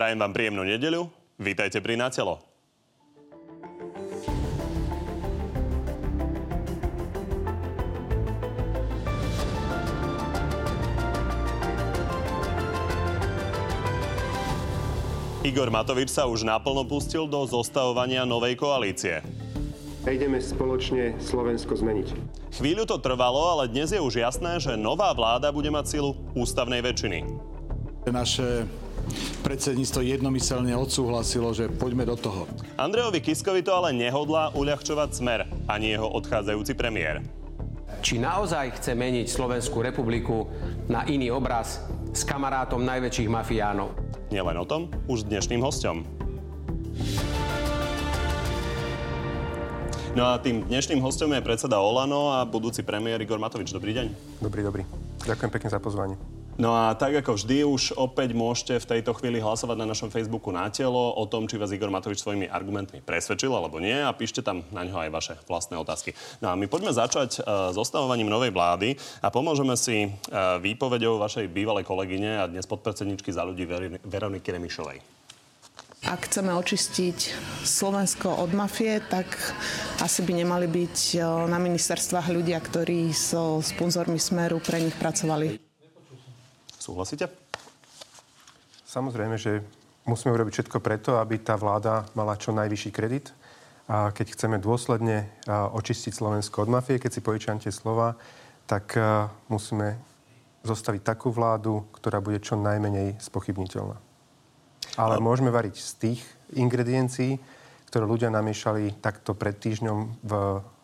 Prajem vám príjemnú nedeľu. Vítajte pri Natelo. Igor Matovič sa už naplno pustil do zostavovania novej koalície. Ideme spoločne Slovensko zmeniť. Chvíľu to trvalo, ale dnes je už jasné, že nová vláda bude mať silu ústavnej väčšiny. Naše predsedníctvo jednomyselne odsúhlasilo, že poďme do toho. Andrejovi Kiskovi to ale nehodlá uľahčovať smer, ani jeho odchádzajúci premiér. Či naozaj chce meniť Slovenskú republiku na iný obraz s kamarátom najväčších mafiánov. Nielen o tom, už dnešným hostom. No a tým dnešným hostom je predseda Olano a budúci premiér Igor Matovič. Dobrý deň. Dobrý, dobrý. Ďakujem pekne za pozvanie. No a tak ako vždy už opäť môžete v tejto chvíli hlasovať na našom Facebooku na telo o tom, či vás Igor Matovič svojimi argumentmi presvedčil alebo nie a píšte tam na ňo aj vaše vlastné otázky. No a my poďme začať uh, s ostavovaním novej vlády a pomôžeme si uh, výpovedou vašej bývalej kolegyne a dnes podpredsedničky za ľudí Veroniky Remišovej. Ak chceme očistiť Slovensko od mafie, tak asi by nemali byť e, na ministerstvách ľudia, ktorí so sponzormi Smeru pre nich pracovali. Súhlasíte? Samozrejme, že musíme urobiť všetko preto, aby tá vláda mala čo najvyšší kredit. A keď chceme dôsledne očistiť Slovensko od mafie, keď si pojičam tie slova, tak musíme zostaviť takú vládu, ktorá bude čo najmenej spochybniteľná. Ale môžeme variť z tých ingrediencií, ktoré ľudia namiešali takto pred týždňom v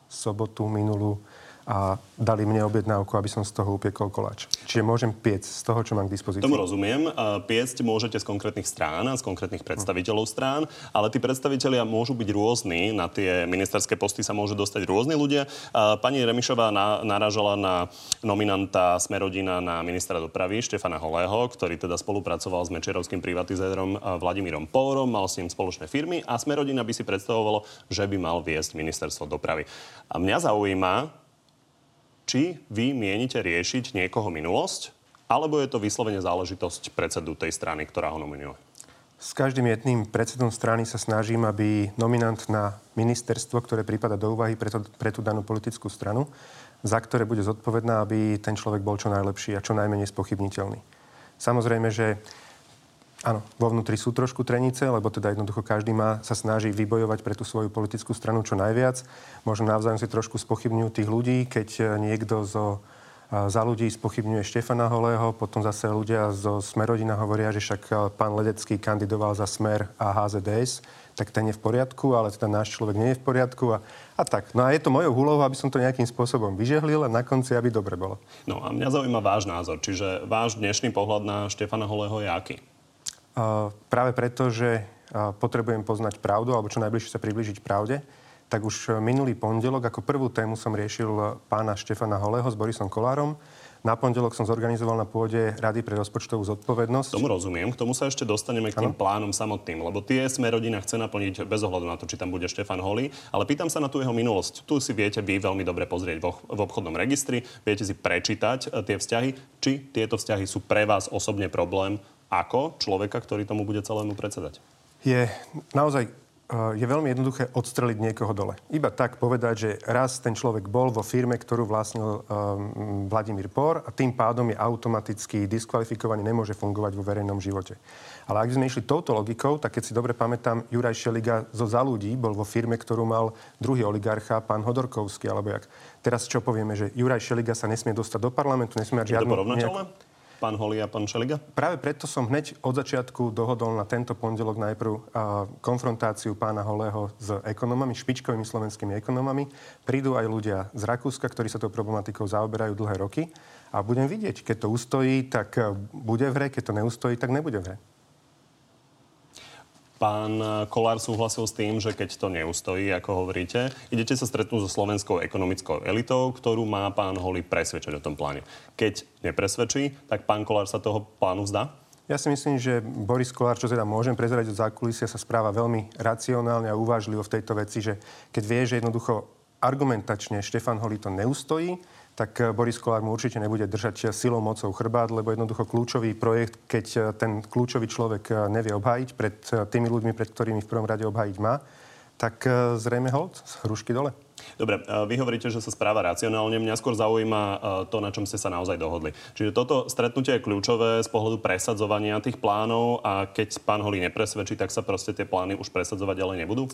sobotu minulú a dali mne objednávku, aby som z toho upiekol koláč. Čiže môžem piec z toho, čo mám k dispozícii. Tomu rozumiem. Piecť môžete z konkrétnych strán a z konkrétnych predstaviteľov strán, ale tí predstavitelia môžu byť rôzni. Na tie ministerské posty sa môžu dostať rôzni ľudia. Pani Remišová na, naražala na nominanta Smerodina na ministra dopravy Štefana Holého, ktorý teda spolupracoval s mečerovským privatizátorom Vladimírom Pórom, mal s ním spoločné firmy a Smerodina by si predstavovalo, že by mal viesť ministerstvo dopravy. A mňa zaujíma, či vy mienite riešiť niekoho minulosť, alebo je to vyslovene záležitosť predsedu tej strany, ktorá ho nominuje? S každým jedným predsedom strany sa snažím, aby nominant na ministerstvo, ktoré prípada do úvahy pre, to, pre tú danú politickú stranu, za ktoré bude zodpovedná, aby ten človek bol čo najlepší a čo najmenej spochybniteľný. Samozrejme, že Áno, vo vnútri sú trošku trenice, lebo teda jednoducho každý má, sa snaží vybojovať pre tú svoju politickú stranu čo najviac. Možno navzájom si trošku spochybňujú tých ľudí, keď e, niekto zo, e, za ľudí spochybňuje Štefana Holého, potom zase ľudia zo Smerodina hovoria, že však e, pán Ledecký kandidoval za Smer a HZDS, tak ten je v poriadku, ale teda náš človek nie je v poriadku a, a tak. No a je to mojou úlohou, aby som to nejakým spôsobom vyžehlil a na konci, aby dobre bolo. No a mňa zaujíma váš názor, čiže váš dnešný pohľad na Štefana Holého je aký? Práve preto, že potrebujem poznať pravdu, alebo čo najbližšie sa približiť pravde, tak už minulý pondelok ako prvú tému som riešil pána Štefana Holého s Borisom Kolárom. Na pondelok som zorganizoval na pôde Rady pre rozpočtovú zodpovednosť. Tomu rozumiem, k tomu sa ešte dostaneme k tým ano? plánom samotným, lebo tie sme rodina chce naplniť bez ohľadu na to, či tam bude Štefan Holý, ale pýtam sa na tú jeho minulosť. Tu si viete vy veľmi dobre pozrieť v obchodnom registri, viete si prečítať e, tie vzťahy, či tieto vzťahy sú pre vás osobne problém ako človeka, ktorý tomu bude celému predsedať? Je naozaj eh, je veľmi jednoduché odstreliť niekoho dole. Iba tak povedať, že raz ten človek bol vo firme, ktorú vlastnil um, Vladimír Por a tým pádom je automaticky diskvalifikovaný, nemôže fungovať vo verejnom živote. Ale ak sme išli touto logikou, tak keď si dobre pamätám, Juraj Šeliga zo Zaludí bol vo firme, ktorú mal druhý oligarcha, pán Hodorkovský, alebo jak. Teraz čo povieme, že Juraj Šeliga sa nesmie dostať do parlamentu, nesmie mať žiadnu... Je to nejak pán Holi a pán Šeliga? Práve preto som hneď od začiatku dohodol na tento pondelok najprv a, konfrontáciu pána Holého s ekonomami, špičkovými slovenskými ekonomami. Prídu aj ľudia z Rakúska, ktorí sa tou problematikou zaoberajú dlhé roky. A budem vidieť, keď to ustojí, tak bude v hre, keď to neustojí, tak nebude v hre. Pán Kolár súhlasil s tým, že keď to neustojí, ako hovoríte, idete sa stretnúť so slovenskou ekonomickou elitou, ktorú má pán Holi presvedčať o tom pláne. Keď nepresvedčí, tak pán Kolár sa toho plánu vzdá? Ja si myslím, že Boris Kolár, čo teda môžem prezrať od zákulisia, sa správa veľmi racionálne a uvážlivo v tejto veci, že keď vie, že jednoducho argumentačne Štefan Holi to neustojí, tak Boris Kolár mu určite nebude držať silou mocou chrbát, lebo jednoducho kľúčový projekt, keď ten kľúčový človek nevie obhájiť pred tými ľuďmi, pred ktorými v prvom rade obhájiť má, tak zrejme hold z hrušky dole. Dobre, vy hovoríte, že sa správa racionálne. Mňa skôr zaujíma to, na čom ste sa naozaj dohodli. Čiže toto stretnutie je kľúčové z pohľadu presadzovania tých plánov a keď pán Holý nepresvedčí, tak sa proste tie plány už presadzovať ďalej nebudú?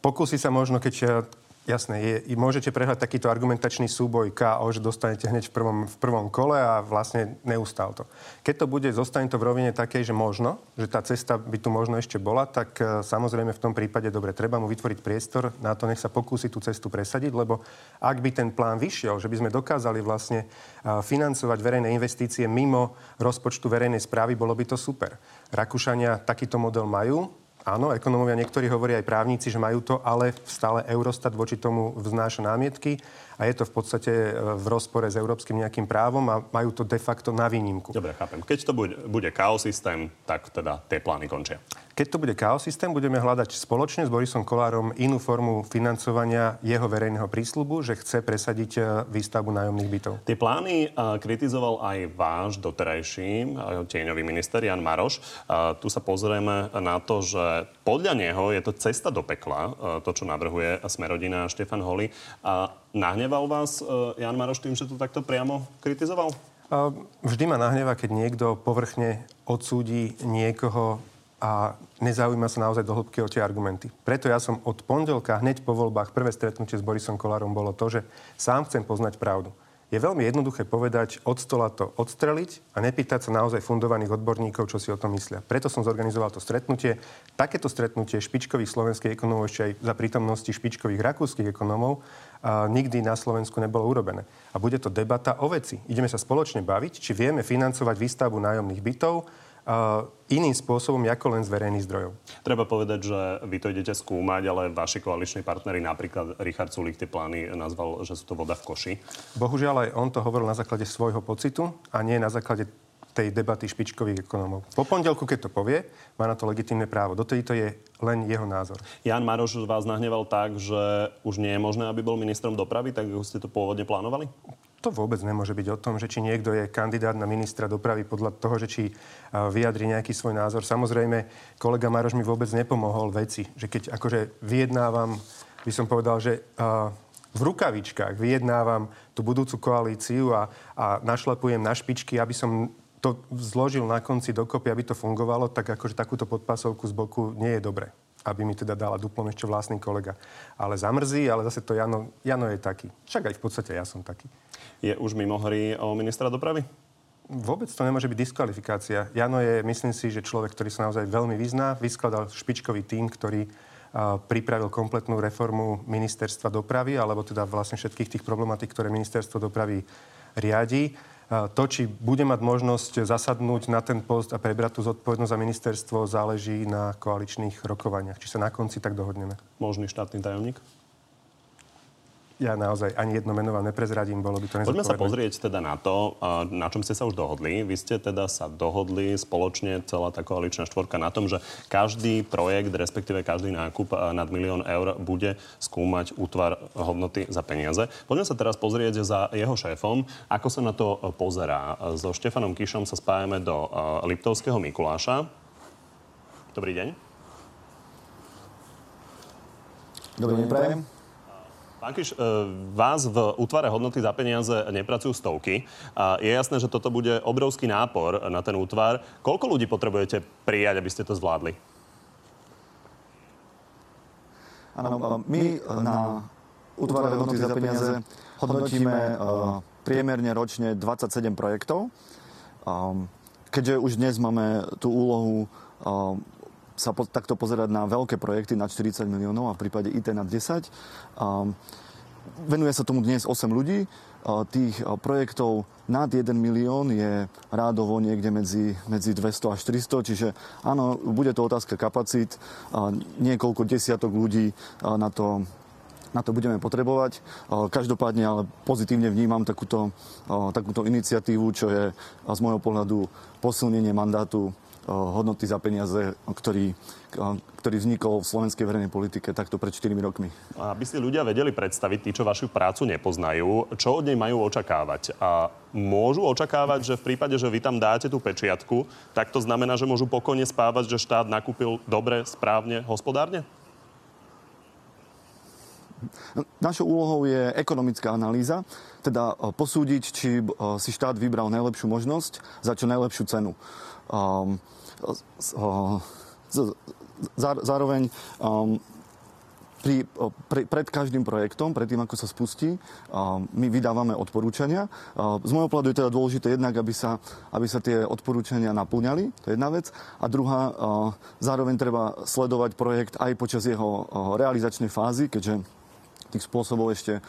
Pokúsi sa možno, keď Jasné, je, môžete prehľať takýto argumentačný súboj KO, že dostanete hneď v prvom, v prvom kole a vlastne neustál to. Keď to bude, zostane to v rovine takej, že možno, že tá cesta by tu možno ešte bola, tak uh, samozrejme v tom prípade dobre, treba mu vytvoriť priestor na to, nech sa pokúsi tú cestu presadiť, lebo ak by ten plán vyšiel, že by sme dokázali vlastne uh, financovať verejné investície mimo rozpočtu verejnej správy, bolo by to super. Rakúšania takýto model majú, Áno, ekonomovia niektorí hovoria aj právnici, že majú to, ale stále Eurostat voči tomu vznáša námietky a je to v podstate e, v rozpore s európskym nejakým právom a majú to de facto na výnimku. Dobre, chápem. Keď to bude, bude chaos systém, tak teda tie plány končia. Keď to bude chaos systém, budeme hľadať spoločne s Borisom Kolárom inú formu financovania jeho verejného prísľubu, že chce presadiť e, výstavbu nájomných bytov. Tie plány uh, kritizoval aj váš doterajší uh, tieňový minister Jan Maroš. Tu sa pozrieme na to, že podľa neho je to cesta do pekla, to, čo navrhuje Smerodina Štefan Holi. A Nahneval vás Jan Maroš tým, že to takto priamo kritizoval? Vždy ma nahneva, keď niekto povrchne odsúdi niekoho a nezaujíma sa naozaj do hĺbky o tie argumenty. Preto ja som od pondelka, hneď po voľbách, prvé stretnutie s Borisom Kolárom bolo to, že sám chcem poznať pravdu je veľmi jednoduché povedať, od stola to odstreliť a nepýtať sa naozaj fundovaných odborníkov, čo si o tom myslia. Preto som zorganizoval to stretnutie. Takéto stretnutie špičkových slovenských ekonomov ešte aj za prítomnosti špičkových rakúskych ekonomov a nikdy na Slovensku nebolo urobené. A bude to debata o veci. Ideme sa spoločne baviť, či vieme financovať výstavbu nájomných bytov, iným spôsobom, ako len z verejných zdrojov. Treba povedať, že vy to idete skúmať, ale vaši koaliční partnery, napríklad Richard Sulik, tie plány nazval, že sú to voda v koši. Bohužiaľ aj on to hovoril na základe svojho pocitu a nie na základe tej debaty špičkových ekonomov. Po pondelku, keď to povie, má na to legitímne právo. Dotedy to je len jeho názor. Jan Maroš vás nahneval tak, že už nie je možné, aby bol ministrom dopravy, tak ako ste to pôvodne plánovali? To vôbec nemôže byť o tom, že či niekto je kandidát na ministra dopravy podľa toho, že či vyjadri nejaký svoj názor. Samozrejme, kolega Maroš mi vôbec nepomohol veci, že keď akože vyjednávam, by som povedal, že v rukavičkách vyjednávam tú budúcu koalíciu a, a našlapujem na špičky, aby som to zložil na konci dokopy, aby to fungovalo, tak akože takúto podpasovku z boku nie je dobre aby mi teda dala duplom ešte vlastný kolega. Ale zamrzí, ale zase to Jano, Jano je taký. Však aj v podstate ja som taký. Je už mimo hry o ministra dopravy? Vôbec to nemôže byť diskvalifikácia. Jano je, myslím si, že človek, ktorý sa naozaj veľmi vyzná, vyskladal špičkový tím, ktorý pripravil kompletnú reformu ministerstva dopravy, alebo teda vlastne všetkých tých problematik, ktoré ministerstvo dopravy riadi. To, či bude mať možnosť zasadnúť na ten post a prebrať tú zodpovednosť za ministerstvo, záleží na koaličných rokovaniach. Či sa na konci tak dohodneme. Možný štátny tajomník? Ja naozaj ani jedno meno vám neprezradím, bolo by to Poďme sa pozrieť teda na to, na čom ste sa už dohodli. Vy ste teda sa dohodli spoločne, celá tá koaličná štvorka, na tom, že každý projekt, respektíve každý nákup nad milión eur bude skúmať útvar hodnoty za peniaze. Poďme sa teraz pozrieť za jeho šéfom, ako sa na to pozerá. So Štefanom Kišom sa spájame do Liptovského Mikuláša. Dobrý deň. Dobrý deň, prajem. Pán Kiš, e, vás v útvare hodnoty za peniaze nepracujú stovky. Je jasné, že toto bude obrovský nápor na ten útvar. Koľko ľudí potrebujete prijať, aby ste to zvládli? Áno, my na útvare hodnoty za peniaze hodnotíme e, priemerne ročne 27 projektov. Keďže už dnes máme tú úlohu sa po, takto pozerať na veľké projekty na 40 miliónov a v prípade IT na 10. Um, venuje sa tomu dnes 8 ľudí. Tých projektov nad 1 milión je rádovo niekde medzi, medzi 200 až 300, čiže áno, bude to otázka kapacít. Niekoľko desiatok ľudí na to, na to budeme potrebovať. Každopádne ale pozitívne vnímam takúto, takúto iniciatívu, čo je z môjho pohľadu posilnenie mandátu hodnoty za peniaze, ktorý, ktorý vznikol v slovenskej verejnej politike takto pred 4 rokmi. Aby si ľudia vedeli predstaviť, tí, čo vašu prácu nepoznajú, čo od nej majú očakávať. A môžu očakávať, že v prípade, že vy tam dáte tú pečiatku, tak to znamená, že môžu pokojne spávať, že štát nakúpil dobre, správne, hospodárne? Našou úlohou je ekonomická analýza, teda posúdiť, či si štát vybral najlepšiu možnosť za čo najlepšiu cenu. Um, zároveň um, pri, pre, pred každým projektom, pred tým, ako sa spustí, my vydávame odporúčania. Z môjho pohľadu je teda dôležité jednak, aby sa, aby sa tie odporúčania naplňali, to je jedna vec. A druhá, zároveň treba sledovať projekt aj počas jeho realizačnej fázy, keďže tých spôsobov ešte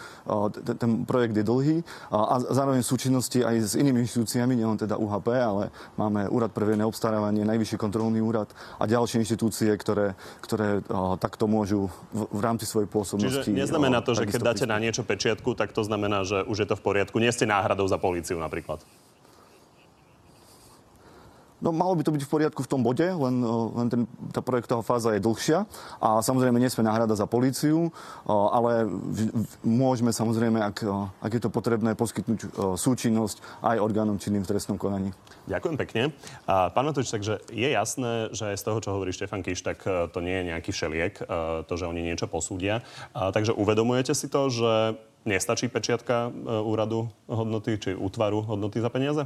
ten projekt je dlhý a zároveň v súčinnosti aj s inými inštitúciami, nielen teda UHP, ale máme Úrad pre verejné obstarávanie, Najvyšší kontrolný úrad a ďalšie inštitúcie, ktoré, ktoré takto môžu v, v rámci svojej pôsobnosti. Čiže neznamená to, že keď dáte na niečo pečiatku, tak to znamená, že už je to v poriadku. Nie ste náhradou za políciu napríklad. No malo by to byť v poriadku v tom bode, len, eh, len ten, tá projektová fáza je dlhšia a samozrejme nie sme náhrada za políciu, eh, ale môžeme samozrejme, ak, eh, ak je to potrebné, poskytnúť súčinnosť aj orgánom činným v trestnom konaní. Ďakujem pekne. A, pán Matovič, takže je jasné, že z toho, čo hovorí Štefan Kiš, tak to nie je nejaký všeliek, to, že oni niečo posúdia. A, takže uvedomujete si to, že nestačí pečiatka úradu hodnoty či útvaru hodnoty za peniaze?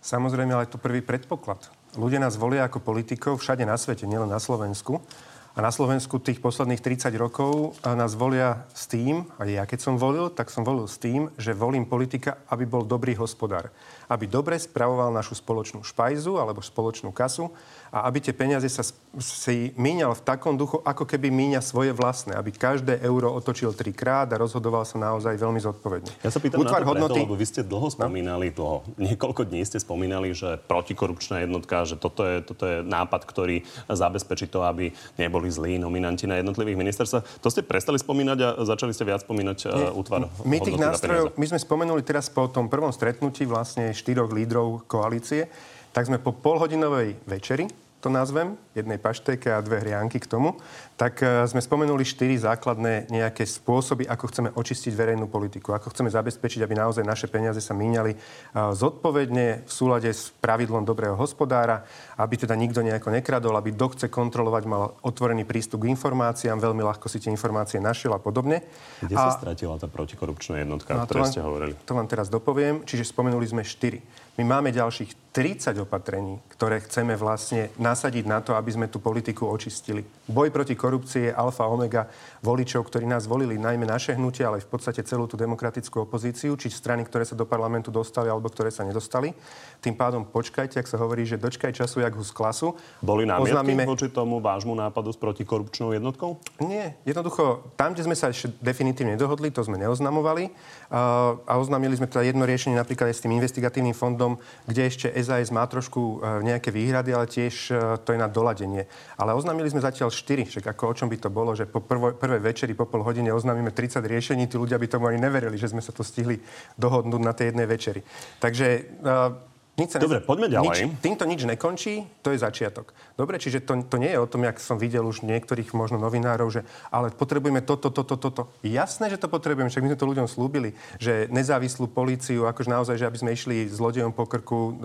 Samozrejme, ale to prvý predpoklad. Ľudia nás volia ako politikov všade na svete, nielen na Slovensku. A na Slovensku tých posledných 30 rokov nás volia s tým, a ja keď som volil, tak som volil s tým, že volím politika, aby bol dobrý hospodár. Aby dobre spravoval našu spoločnú špajzu alebo spoločnú kasu a aby tie peniaze sa si míňal v takom duchu, ako keby míňa svoje vlastné. Aby každé euro otočil trikrát a rozhodoval sa naozaj veľmi zodpovedne. Ja sa pýtam Útvar na to hodnoty... preto, lebo vy ste dlho no. spomínali, dlho, niekoľko dní ste spomínali, že protikorupčná jednotka, že toto je, toto je nápad, ktorý zabezpečí to, aby neboli zlí nominanti na jednotlivých ministerstvách. To ste prestali spomínať a začali ste viac spomínať Nie. útvar My tých nástrojov, my sme spomenuli teraz po tom prvom stretnutí vlastne štyroch lídrov koalície, tak sme po polhodinovej večeri, to nazvem, jednej paštejke a dve hrianky k tomu, tak e, sme spomenuli štyri základné nejaké spôsoby, ako chceme očistiť verejnú politiku, ako chceme zabezpečiť, aby naozaj naše peniaze sa míňali e, zodpovedne v súlade s pravidlom dobrého hospodára, aby teda nikto nejako nekradol, aby kto chce kontrolovať, mal otvorený prístup k informáciám, veľmi ľahko si tie informácie našiel a podobne. Kde a... sa stratila tá protikorupčná jednotka, no, o ktorej ste hovorili? To vám teraz dopoviem. Čiže spomenuli sme štyri. My máme ďalších 30 opatrení, ktoré chceme vlastne nasadiť na to, aby sme tú politiku očistili. Boj proti korupcii je alfa omega voličov, ktorí nás volili, najmä naše hnutie, ale v podstate celú tú demokratickú opozíciu, či strany, ktoré sa do parlamentu dostali alebo ktoré sa nedostali. Tým pádom počkajte, ak sa hovorí, že dočkaj času, jak hus klasu. Boli námietky Oznámime... voči tomu vášmu nápadu s protikorupčnou jednotkou? Nie, jednoducho, tam, kde sme sa ešte definitívne nedohodli, to sme neoznamovali. A oznámili sme teda jedno riešenie napríklad aj s tým investigatívnym fondom, kde ešte SAS má trošku e, nejaké výhrady, ale tiež e, to je na doladenie. Ale oznámili sme zatiaľ 4, však ako o čom by to bolo, že po prvo, prvej večeri po pol hodine oznámime 30 riešení, tí ľudia by tomu ani neverili, že sme sa to stihli dohodnúť na tej jednej večeri. Takže uh, nič sa Dobre, poďme ďalej. Nič, týmto nič nekončí, to je začiatok. Dobre, čiže to, to nie je o tom, jak som videl už niektorých možno novinárov, že ale potrebujeme toto, toto, toto. Jasné, že to potrebujeme, však my sme to ľuďom slúbili, že nezávislú políciu, akože naozaj, že aby sme išli s lodejom po krku,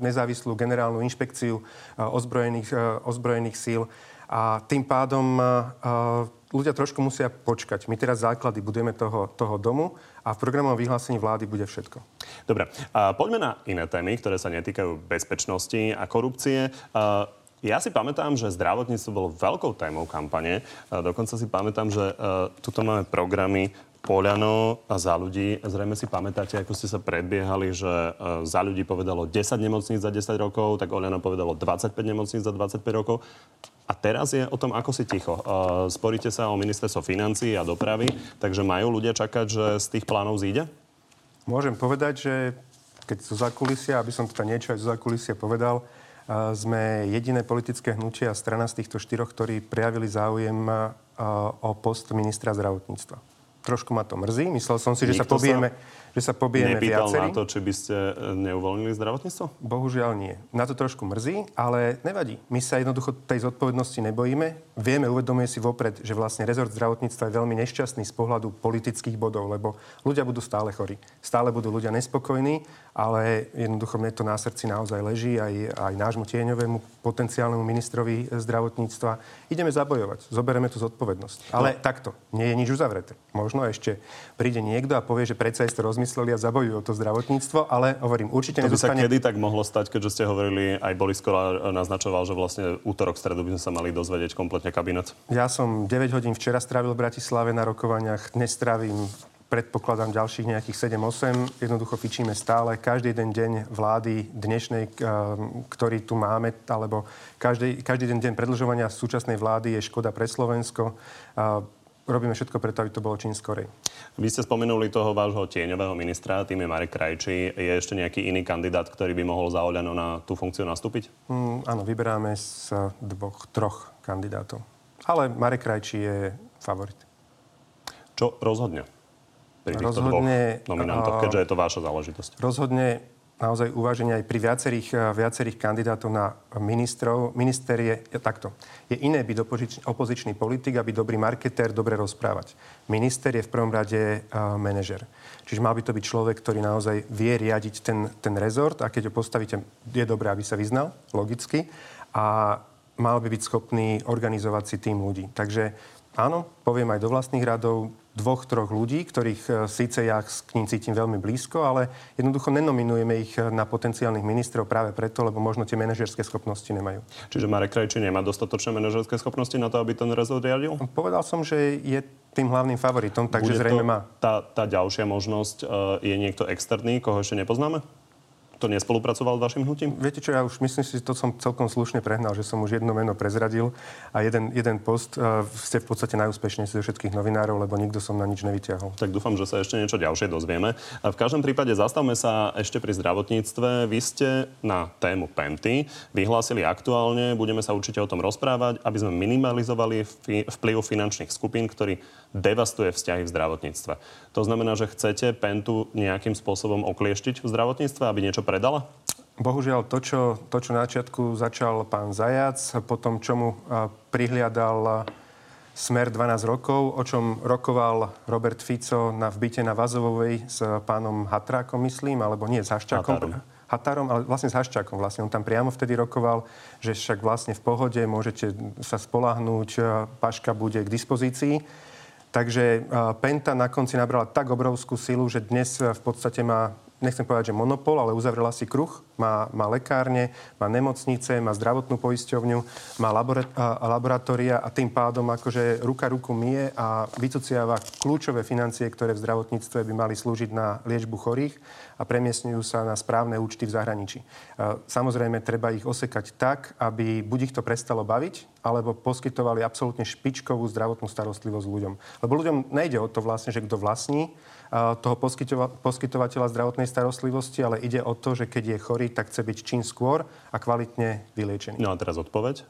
nezávislú generálnu inšpekciu ozbrojených, ozbrojených síl. A tým pádom ľudia trošku musia počkať. My teraz základy budeme toho, toho domu a v programovom vyhlásení vlády bude všetko. Dobre, poďme na iné témy, ktoré sa netýkajú bezpečnosti a korupcie. Ja si pamätám, že zdravotníctvo bolo veľkou témou kampane. Dokonca si pamätám, že uh, tuto máme programy Poľano a za ľudí. Zrejme si pamätáte, ako ste sa predbiehali, že uh, za ľudí povedalo 10 nemocníc za 10 rokov, tak Oľano povedalo 25 nemocníc za 25 rokov. A teraz je o tom, ako si ticho. Uh, sporíte sa o ministerstvo financí a dopravy, takže majú ľudia čakať, že z tých plánov zíde? Môžem povedať, že keď zo zákulisia, aby som teda niečo aj zo zákulisia povedal, uh, sme jediné politické hnutie a strana z týchto štyroch, ktorí prejavili záujem o post ministra zdravotníctva. Trošku ma to mrzí. Myslel som si, že Nikto sa pobijeme, sa že sa pobijeme Nepýtal viacerí. na to, či by ste e, neuvoľnili zdravotníctvo? Bohužiaľ nie. Na to trošku mrzí, ale nevadí. My sa jednoducho tej zodpovednosti nebojíme. Vieme, uvedomuje si vopred, že vlastne rezort zdravotníctva je veľmi nešťastný z pohľadu politických bodov, lebo ľudia budú stále chorí. Stále budú ľudia nespokojní, ale jednoducho mne to na srdci naozaj leží aj, aj nášmu tieňovému potenciálnemu ministrovi zdravotníctva. Ideme zabojovať, zoberieme tú zodpovednosť. Ale no. takto, nie je nič uzavreté. Možno ešte príde niekto a povie, že predsa ste rozmysleli a zabojujú o to zdravotníctvo, ale hovorím, určite To by sa nezostane... kedy tak mohlo stať, keďže ste hovorili, aj Boris Kolár naznačoval, že vlastne útorok, stredu by sme sa mali dozvedieť kompletne kabinet. Ja som 9 hodín včera strávil v Bratislave na rokovaniach, dnes strávim predpokladám ďalších nejakých 7-8. Jednoducho fičíme stále. Každý jeden deň vlády dnešnej, eh, ktorý tu máme, alebo každý, každý den deň predlžovania súčasnej vlády je škoda pre Slovensko. Robíme všetko preto, aby to bolo čím skorej. Vy ste spomenuli toho vášho tieňového ministra, tým je Marek Krajčí. Je ešte nejaký iný kandidát, ktorý by mohol za Oľano na tú funkciu nastúpiť? Mm, áno, vyberáme z dvoch, troch kandidátov. Ale Marek Krajčí je favorit. Čo rozhodne pri týchto Rozhodne, dvoch nominantoch, keďže je to vaša záležitosť? Rozhodne naozaj uváženie aj pri viacerých, eh, viacerých kandidátov na ministrov. Minister je takto. Je iné byť opozič, opozičný politik a byť dobrý marketér, dobre rozprávať. Minister je v prvom rade uh, manažer. Čiže mal by to byť človek, ktorý naozaj vie riadiť ten, ten rezort a keď ho postavíte, je dobré, aby sa vyznal, logicky. A mal by byť schopný organizovať si tým ľudí. Takže áno, poviem aj do vlastných radov, dvoch, troch ľudí, ktorých e, síce ja k ním cítim veľmi blízko, ale jednoducho nenominujeme ich e, na potenciálnych ministrov práve preto, lebo možno tie manažerské schopnosti nemajú. Čiže Marek Krajčí nemá dostatočné manažerské schopnosti na to, aby ten rezort riadil? Povedal som, že je tým hlavným favoritom, takže Bude zrejme má. Tá, tá ďalšia možnosť uh, je niekto externý, koho ešte nepoznáme? To nespolupracoval s vašim hnutím? Viete čo, ja už myslím si, že to som celkom slušne prehnal, že som už jedno meno prezradil a jeden, jeden post uh, ste v podstate najúspešnejší zo všetkých novinárov, lebo nikto som na nič nevyťahol. Tak dúfam, že sa ešte niečo ďalšie dozvieme. A v každom prípade zastavme sa ešte pri zdravotníctve. Vy ste na tému Penty vyhlásili aktuálne, budeme sa určite o tom rozprávať, aby sme minimalizovali vplyv finančných skupín, ktorý devastuje vzťahy v zdravotníctve. To znamená, že chcete Pentu nejakým spôsobom oklieštiť v zdravotníctve, aby niečo predala? Bohužiaľ, to čo, to, čo na začiatku začal pán Zajac, potom čomu prihliadal Smer 12 rokov, o čom rokoval Robert Fico na vbyte na Vazovovej s pánom Hatrákom, myslím, alebo nie, s Haščákom. Határom. Határom, ale vlastne s Haščákom. Vlastne on tam priamo vtedy rokoval, že však vlastne v pohode môžete sa spolahnúť, Paška bude k dispozícii. Takže a, Penta na konci nabrala tak obrovskú silu, že dnes a, v podstate má, nechcem povedať, že monopol, ale uzavrela si kruh. Má, má lekárne, má nemocnice, má zdravotnú poisťovňu, má labora, a, laboratória a tým pádom akože ruka ruku mie a vycuciava kľúčové financie, ktoré v zdravotníctve by mali slúžiť na liečbu chorých a premiesňujú sa na správne účty v zahraničí. A, Samozrejme, treba ich osekať tak, aby buď ich to prestalo baviť, alebo poskytovali absolútne špičkovú zdravotnú starostlivosť ľuďom. Lebo ľuďom nejde o to vlastne, že kto vlastní a, toho poskytova- poskytovateľa zdravotnej starostlivosti, ale ide o to, že keď je chorý, tak chce byť čím skôr a kvalitne vyliečený. No a teraz odpoveď.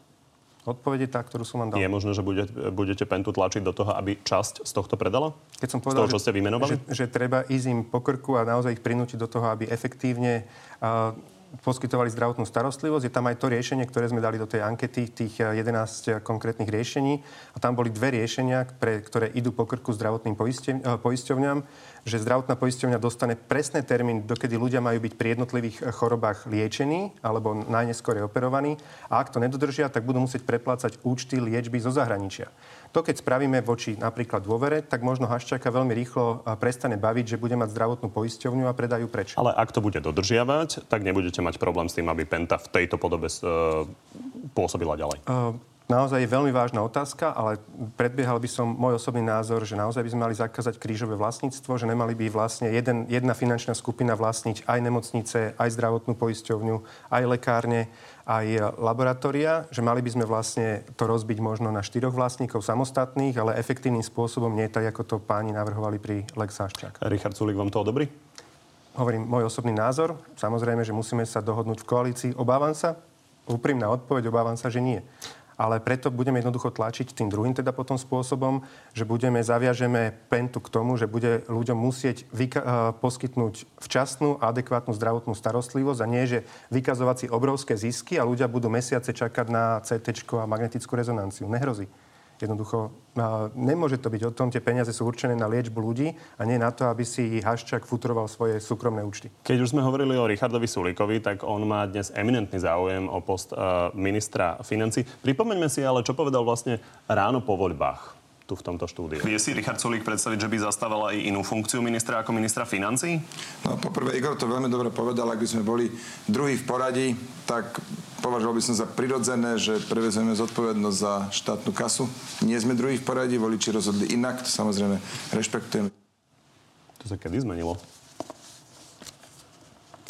Odpoveď je tá, ktorú som vám dal. Je možné, že budete, budete Pentu tlačiť do toho, aby časť z tohto predala? Keď som Z povedal, toho, čo ste vymenovali? že, že treba ísť im po krku a naozaj ich prinútiť do toho, aby efektívne a, poskytovali zdravotnú starostlivosť. Je tam aj to riešenie, ktoré sme dali do tej ankety, tých eh, 11 konkrétnych riešení. A tam boli dve riešenia, pre, ktoré idú po krku zdravotným eh, poisťovňam, že zdravotná poisťovňa dostane presné termín, dokedy ľudia majú byť pri jednotlivých eh, chorobách liečení alebo najneskôr operovaní. A ak to nedodržia, tak budú musieť preplácať účty liečby zo zahraničia. To, keď spravíme voči napríklad dôvere, tak možno Haščáka veľmi rýchlo prestane baviť, že bude mať zdravotnú poisťovňu a predajú preč. Ale ak to bude dodržiavať, tak nebudete mať problém s tým, aby Penta v tejto podobe uh, pôsobila ďalej. Uh, Naozaj je veľmi vážna otázka, ale predbiehal by som môj osobný názor, že naozaj by sme mali zakázať krížové vlastníctvo, že nemali by vlastne jeden, jedna finančná skupina vlastniť aj nemocnice, aj zdravotnú poisťovňu, aj lekárne, aj laboratória, že mali by sme vlastne to rozbiť možno na štyroch vlastníkov samostatných, ale efektívnym spôsobom, nie tak, ako to páni navrhovali pri Lex Haščák. Richard Sulik vám to odobrí? Hovorím môj osobný názor. Samozrejme, že musíme sa dohodnúť v koalícii. Obávam sa, úprimná odpoveď, obávam sa, že nie. Ale preto budeme jednoducho tlačiť tým druhým teda potom spôsobom, že budeme, zaviažeme pentu k tomu, že bude ľuďom musieť vyka- uh, poskytnúť včasnú a adekvátnu zdravotnú starostlivosť a nie, že vykazovať si obrovské zisky a ľudia budú mesiace čakať na CT a magnetickú rezonanciu. Nehrozí. Jednoducho nemôže to byť o tom, tie peniaze sú určené na liečbu ľudí a nie na to, aby si Haščák futuroval svoje súkromné účty. Keď už sme hovorili o Richardovi Sulíkovi, tak on má dnes eminentný záujem o post ministra financí. Pripomeňme si ale, čo povedal vlastne ráno po voľbách tu v tomto štúdiu. Vie si Richard Sulík predstaviť, že by zastával aj inú funkciu ministra ako ministra financí? No poprvé, Igor to veľmi dobre povedal, ak by sme boli druhý v poradí, tak považoval by som za prirodzené, že prevezeme zodpovednosť za štátnu kasu. Nie sme druhý v poradí, voliči rozhodli inak, to samozrejme rešpektujeme. To sa kedy zmenilo?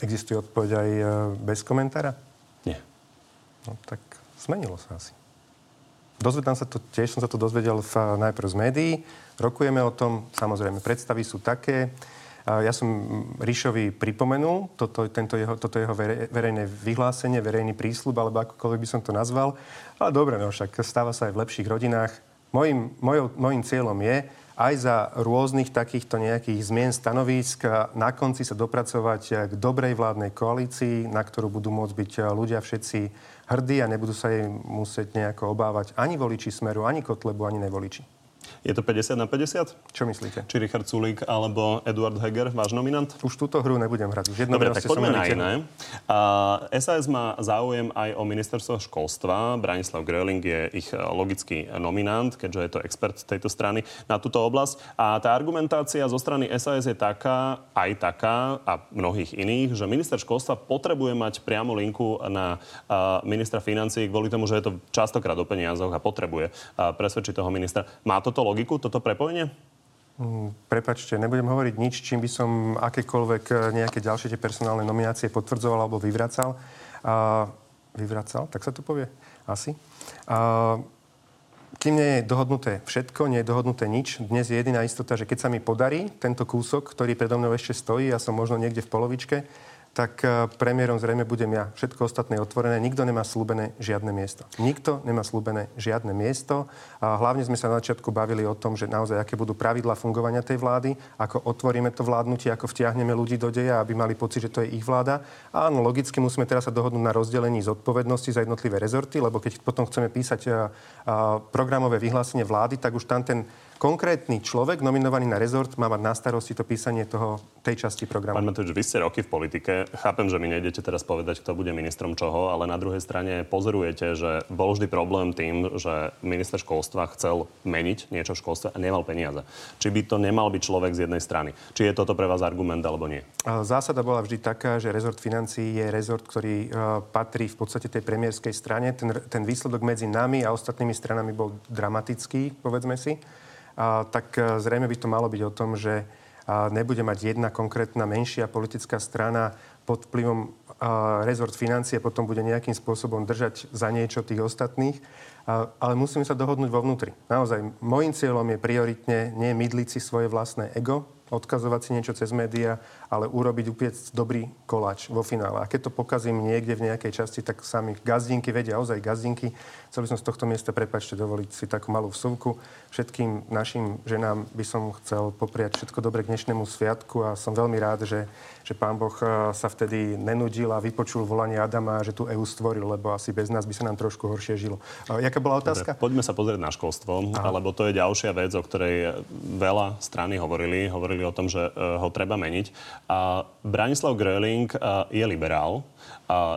Existuje odpoveď aj e, bez komentára? Nie. No tak zmenilo sa asi. Dozvedám sa to, tiež som sa to dozvedel v, najprv z médií. Rokujeme o tom, samozrejme, predstavy sú také. Ja som Ríšovi pripomenul toto, tento jeho, toto jeho verejné vyhlásenie, verejný prísľub, alebo akokoľvek by som to nazval. Ale dobre, no však stáva sa aj v lepších rodinách. Mojím, mojou, mojím cieľom je aj za rôznych takýchto nejakých zmien stanovísk na konci sa dopracovať k dobrej vládnej koalícii, na ktorú budú môcť byť ľudia všetci hrdí a nebudú sa jej musieť nejako obávať ani voliči Smeru, ani Kotlebu, ani nevoliči. Je to 50 na 50? Čo myslíte? Či Richard Sulík alebo Eduard Heger, váš nominant? Už túto hru nebudem hrať. Už Dobre, tak poďme na iné. Uh, SAS má záujem aj o ministerstvo školstva. Branislav Gröling je ich e, logický nominant, keďže je to expert tejto strany na túto oblasť. A tá argumentácia zo strany SAS je taká, aj taká, a mnohých iných, že minister školstva potrebuje mať priamo linku na uh, ministra financí kvôli tomu, že je to častokrát o peniazoch a potrebuje uh, presvedčiť toho ministra. Má toto logiku, toto prepojenie? Mm, prepačte, nebudem hovoriť nič, čím by som akékoľvek eh, nejaké ďalšie tie personálne nominácie potvrdzoval alebo vyvracal. A, vyvracal, tak sa to povie? Asi. A, kým nie je dohodnuté všetko, nie je dohodnuté nič, dnes je jediná istota, že keď sa mi podarí tento kúsok, ktorý predo mnou ešte stojí, ja som možno niekde v polovičke, tak e, premiérom zrejme budem ja. Všetko ostatné je otvorené. Nikto nemá slúbené žiadne miesto. Nikto nemá slúbené žiadne miesto. A hlavne sme sa na začiatku bavili o tom, že naozaj aké budú pravidla fungovania tej vlády, ako otvoríme to vládnutie, ako vtiahneme ľudí do deja, aby mali pocit, že to je ich vláda. A áno, logicky musíme teraz sa dohodnúť na rozdelení zodpovednosti za jednotlivé rezorty, lebo keď potom chceme písať a, e, a programové vyhlásenie vlády, tak už tam ten konkrétny človek nominovaný na rezort má mať na starosti to písanie toho, tej časti programu. Pán Matovič, vy ste roky v politike. Chápem, že mi nejdete teraz povedať, kto bude ministrom čoho, ale na druhej strane pozorujete, že bol vždy problém tým, že minister školstva chcel meniť niečo v školstve a nemal peniaze. Či by to nemal byť človek z jednej strany? Či je toto pre vás argument alebo nie? Zásada bola vždy taká, že rezort financií je rezort, ktorý uh, patrí v podstate tej premiérskej strane. Ten, ten výsledok medzi nami a ostatnými stranami bol dramatický, povedzme si tak e, zrejme by to malo byť o tom, že nebude mať jedna konkrétna menšia politická strana pod vplyvom rezort financie potom bude nejakým spôsobom držať za niečo tých ostatných. Ale musíme sa dohodnúť vo vnútri. Naozaj, môjim cieľom je prioritne nie mydliť si svoje vlastné ego, odkazovať si niečo cez médiá, ale urobiť, upiec dobrý koláč vo finále. A keď to pokazím niekde v nejakej časti, tak sami gazdinky vedia, ozaj gazdinky. Chcel by som z tohto miesta, prepačte, dovoliť si takú malú vsuvku. Všetkým našim ženám by som chcel popriať všetko dobre k dnešnému sviatku a som veľmi rád, že, že pán Boh eh, sa vtedy nenudil a vypočul volanie Adama, že tu EU stvoril, lebo asi bez nás by sa nám trošku horšie žilo. Eh, jaká bola otázka? Dobre, poďme sa pozrieť na školstvo, Aha. lebo to je ďalšia vec, o ktorej veľa strany hovorili. Hovorili hovorili o tom, že e, ho treba meniť. A Branislav Gröling e, je liberál.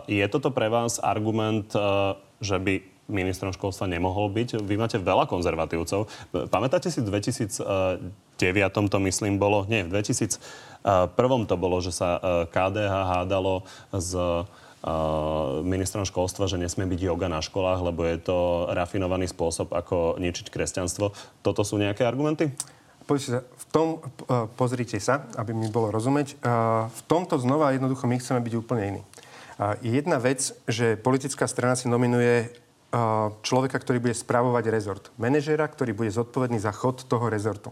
Je toto pre vás argument, e, že by ministrom školstva nemohol byť? Vy máte veľa konzervatívcov. Pamätáte si v 2009 to myslím bolo, nie, v 2001 to bolo, že sa KDH hádalo s ministrom školstva, že nesmie byť yoga na školách, lebo je to rafinovaný spôsob, ako ničiť kresťanstvo. Toto sú nejaké argumenty? Pozrite sa, v tom, uh, pozrite sa, aby mi bolo rozumieť. Uh, v tomto znova jednoducho my chceme byť úplne iní. Je jedna vec, že politická strana si nominuje človeka, ktorý bude správovať rezort. Manažera, ktorý bude zodpovedný za chod toho rezortu.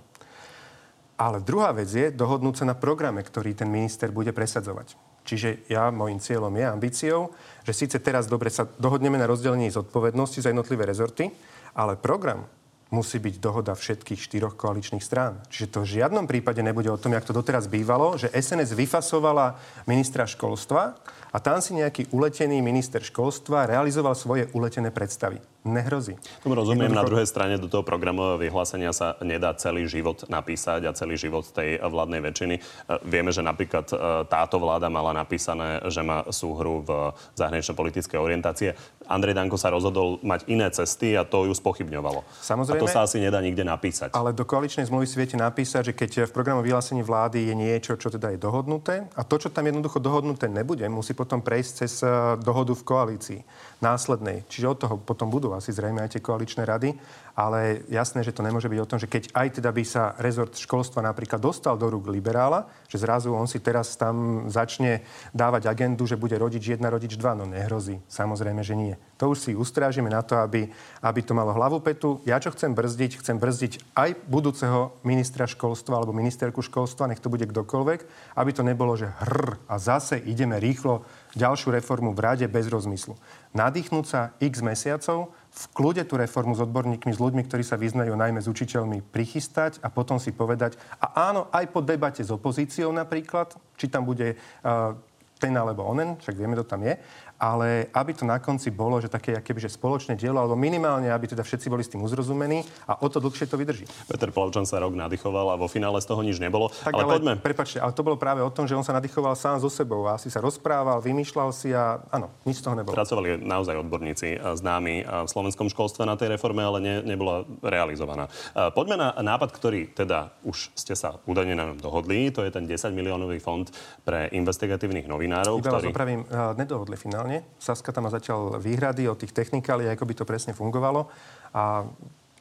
Ale druhá vec je dohodnúť sa na programe, ktorý ten minister bude presadzovať. Čiže ja, môjim cieľom je ambíciou, že síce teraz dobre sa dohodneme na rozdelení zodpovednosti za jednotlivé rezorty, ale program musí byť dohoda všetkých štyroch koaličných strán. Čiže to v žiadnom prípade nebude o tom, jak to doteraz bývalo, že SNS vyfasovala ministra školstva a tam si nejaký uletený minister školstva realizoval svoje uletené predstavy nehrozí. Tomu rozumiem. Jednoducho... Na druhej strane do toho programového vyhlásenia sa nedá celý život napísať a celý život tej vládnej väčšiny. E, vieme, že napríklad e, táto vláda mala napísané, že má súhru v zahranično-politickej orientácie. Andrej Danko sa rozhodol mať iné cesty a to ju spochybňovalo. Samozrejme. A to sa asi nedá nikde napísať. Ale do koaličnej zmluvy si viete napísať, že keď v programovom vyhlásení vlády je niečo, čo teda je dohodnuté a to, čo tam jednoducho dohodnuté nebude, musí potom prejsť cez e, dohodu v koalícii následnej. Čiže od toho potom budú asi zrejme aj tie koaličné rady, ale jasné, že to nemôže byť o tom, že keď aj teda by sa rezort školstva napríklad dostal do rúk liberála, že zrazu on si teraz tam začne dávať agendu, že bude rodič 1, rodič 2, no nehrozí. Samozrejme, že nie. To už si ustrážime na to, aby, aby to malo hlavu petu. Ja čo chcem brzdiť? Chcem brzdiť aj budúceho ministra školstva alebo ministerku školstva, nech to bude kdokoľvek, aby to nebolo, že hr a zase ideme rýchlo ďalšiu reformu v rade bez rozmyslu. Nadýchnúť sa x mesiacov, v kľude tú reformu s odborníkmi, s ľuďmi, ktorí sa vyznajú najmä s učiteľmi, prichystať a potom si povedať, a áno, aj po debate s opozíciou napríklad, či tam bude uh, ten alebo onen, však vieme, kto tam je, ale aby to na konci bolo, že také keby, že spoločné dielo, alebo minimálne, aby teda všetci boli s tým uzrozumení a o to dlhšie to vydrží. Peter Plavčan sa rok nadýchoval a vo finále z toho nič nebolo. Tak, ale, ale poďme. Prepačte, ale to bolo práve o tom, že on sa nadýchoval sám so sebou a asi sa rozprával, vymýšľal si a áno, nič z toho nebolo. Pracovali naozaj odborníci známi v slovenskom školstve na tej reforme, ale ne, nebola realizovaná. Poďme na nápad, ktorý teda už ste sa údajne na dohodli. To je ten 10 miliónový fond pre investigatívnych novinárov. Iba ktorý... vás opravím, nedohodli finálne strane. Saska tam má zatiaľ výhrady o tých technikáliách, ako by to presne fungovalo. A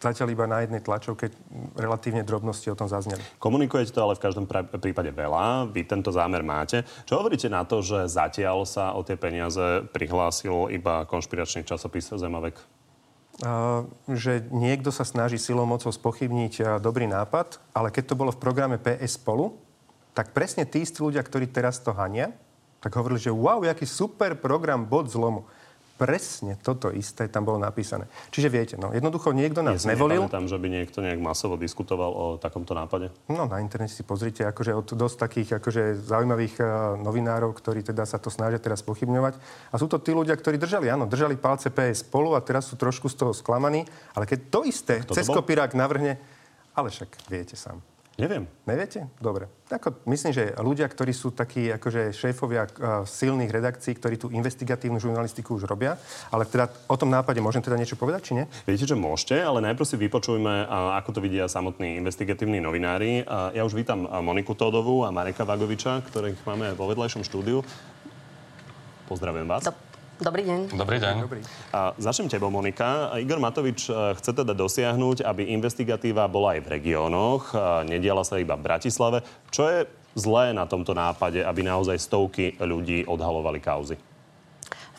zatiaľ iba na jednej tlačovke relatívne drobnosti o tom zazneli. Komunikujete to ale v každom prípade veľa. Vy tento zámer máte. Čo hovoríte na to, že zatiaľ sa o tie peniaze prihlásil iba konšpiračný časopis Zemavek? Uh, že niekto sa snaží silou mocou spochybniť dobrý nápad, ale keď to bolo v programe PS spolu, tak presne tí ľudia, ktorí teraz to hania, tak hovorili, že wow, aký super program bod zlomu. Presne toto isté tam bolo napísané. Čiže viete, no, jednoducho niekto nás ja nevolil. tam, že by niekto nejak masovo diskutoval o takomto nápade? No, na internete si pozrite, akože od dosť takých akože zaujímavých uh, novinárov, ktorí teda sa to snažia teraz pochybňovať. A sú to tí ľudia, ktorí držali, áno, držali palce PS spolu a teraz sú trošku z toho sklamaní. Ale keď to isté cez kopírák navrhne, ale však viete sám. Neviem. Neviete? Dobre. Ako, myslím, že ľudia, ktorí sú takí akože šéfovia uh, silných redakcií, ktorí tú investigatívnu žurnalistiku už robia, ale teda o tom nápade môžem teda niečo povedať, či nie? Viete, že môžete, ale najprv si vypočujme, uh, ako to vidia samotní investigatívni novinári. Uh, ja už vítam Moniku Todovú a Mareka Vagoviča, ktorých máme vo vedľajšom štúdiu. Pozdravujem vás. Dob- Dobrý deň. Dobrý deň. Dobrý. A začnem tebou, Monika. Igor Matovič e, chce teda dosiahnuť, aby investigatíva bola aj v regiónoch, nediala sa iba v Bratislave. Čo je zlé na tomto nápade, aby naozaj stovky ľudí odhalovali kauzy?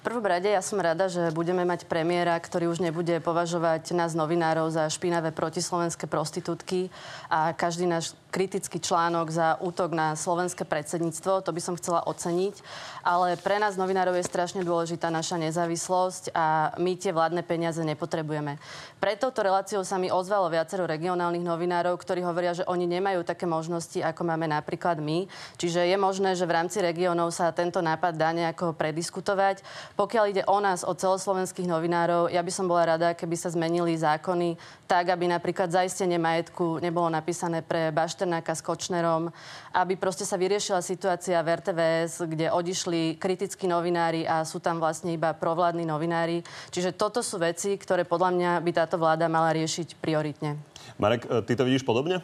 V prvom rade ja som rada, že budeme mať premiéra, ktorý už nebude považovať nás novinárov za špinavé protislovenské prostitútky a každý náš kritický článok za útok na slovenské predsedníctvo. To by som chcela oceniť. Ale pre nás, novinárov, je strašne dôležitá naša nezávislosť a my tie vládne peniaze nepotrebujeme. Pre touto reláciou sa mi ozvalo viacero regionálnych novinárov, ktorí hovoria, že oni nemajú také možnosti, ako máme napríklad my. Čiže je možné, že v rámci regiónov sa tento nápad dá nejako prediskutovať. Pokiaľ ide o nás, o celoslovenských novinárov, ja by som bola rada, keby sa zmenili zákony tak, aby napríklad zaistenie majetku nebolo napísané pre bašte Pašternáka s Kočnerom, aby proste sa vyriešila situácia v RTVS, kde odišli kritickí novinári a sú tam vlastne iba provládni novinári. Čiže toto sú veci, ktoré podľa mňa by táto vláda mala riešiť prioritne. Marek, e, ty to vidíš podobne?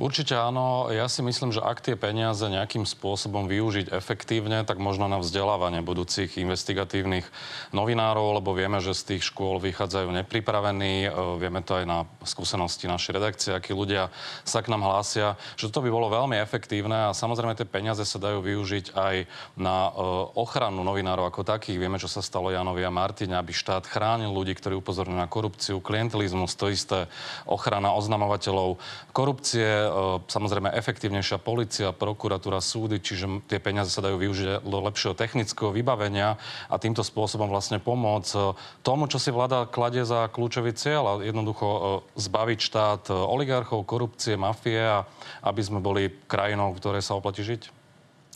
Určite áno. Ja si myslím, že ak tie peniaze nejakým spôsobom využiť efektívne, tak možno na vzdelávanie budúcich investigatívnych novinárov, lebo vieme, že z tých škôl vychádzajú nepripravení. E, vieme to aj na skúsenosti našej redakcie, akí ľudia sa k nám hlásia, že to by bolo veľmi efektívne a samozrejme tie peniaze sa dajú využiť aj na e, ochranu novinárov ako takých. Vieme, čo sa stalo Janovi a Martine, aby štát chránil ľudí, ktorí upozorňujú na korupciu, klientelizmus, to isté ochrana oznamovateľov korupcie samozrejme efektívnejšia policia, prokuratúra, súdy, čiže tie peniaze sa dajú využiť do lepšieho technického vybavenia a týmto spôsobom vlastne pomôcť tomu, čo si vláda kladie za kľúčový cieľ a jednoducho zbaviť štát oligarchov, korupcie, mafie a aby sme boli krajinou, v ktorej sa oplatí žiť.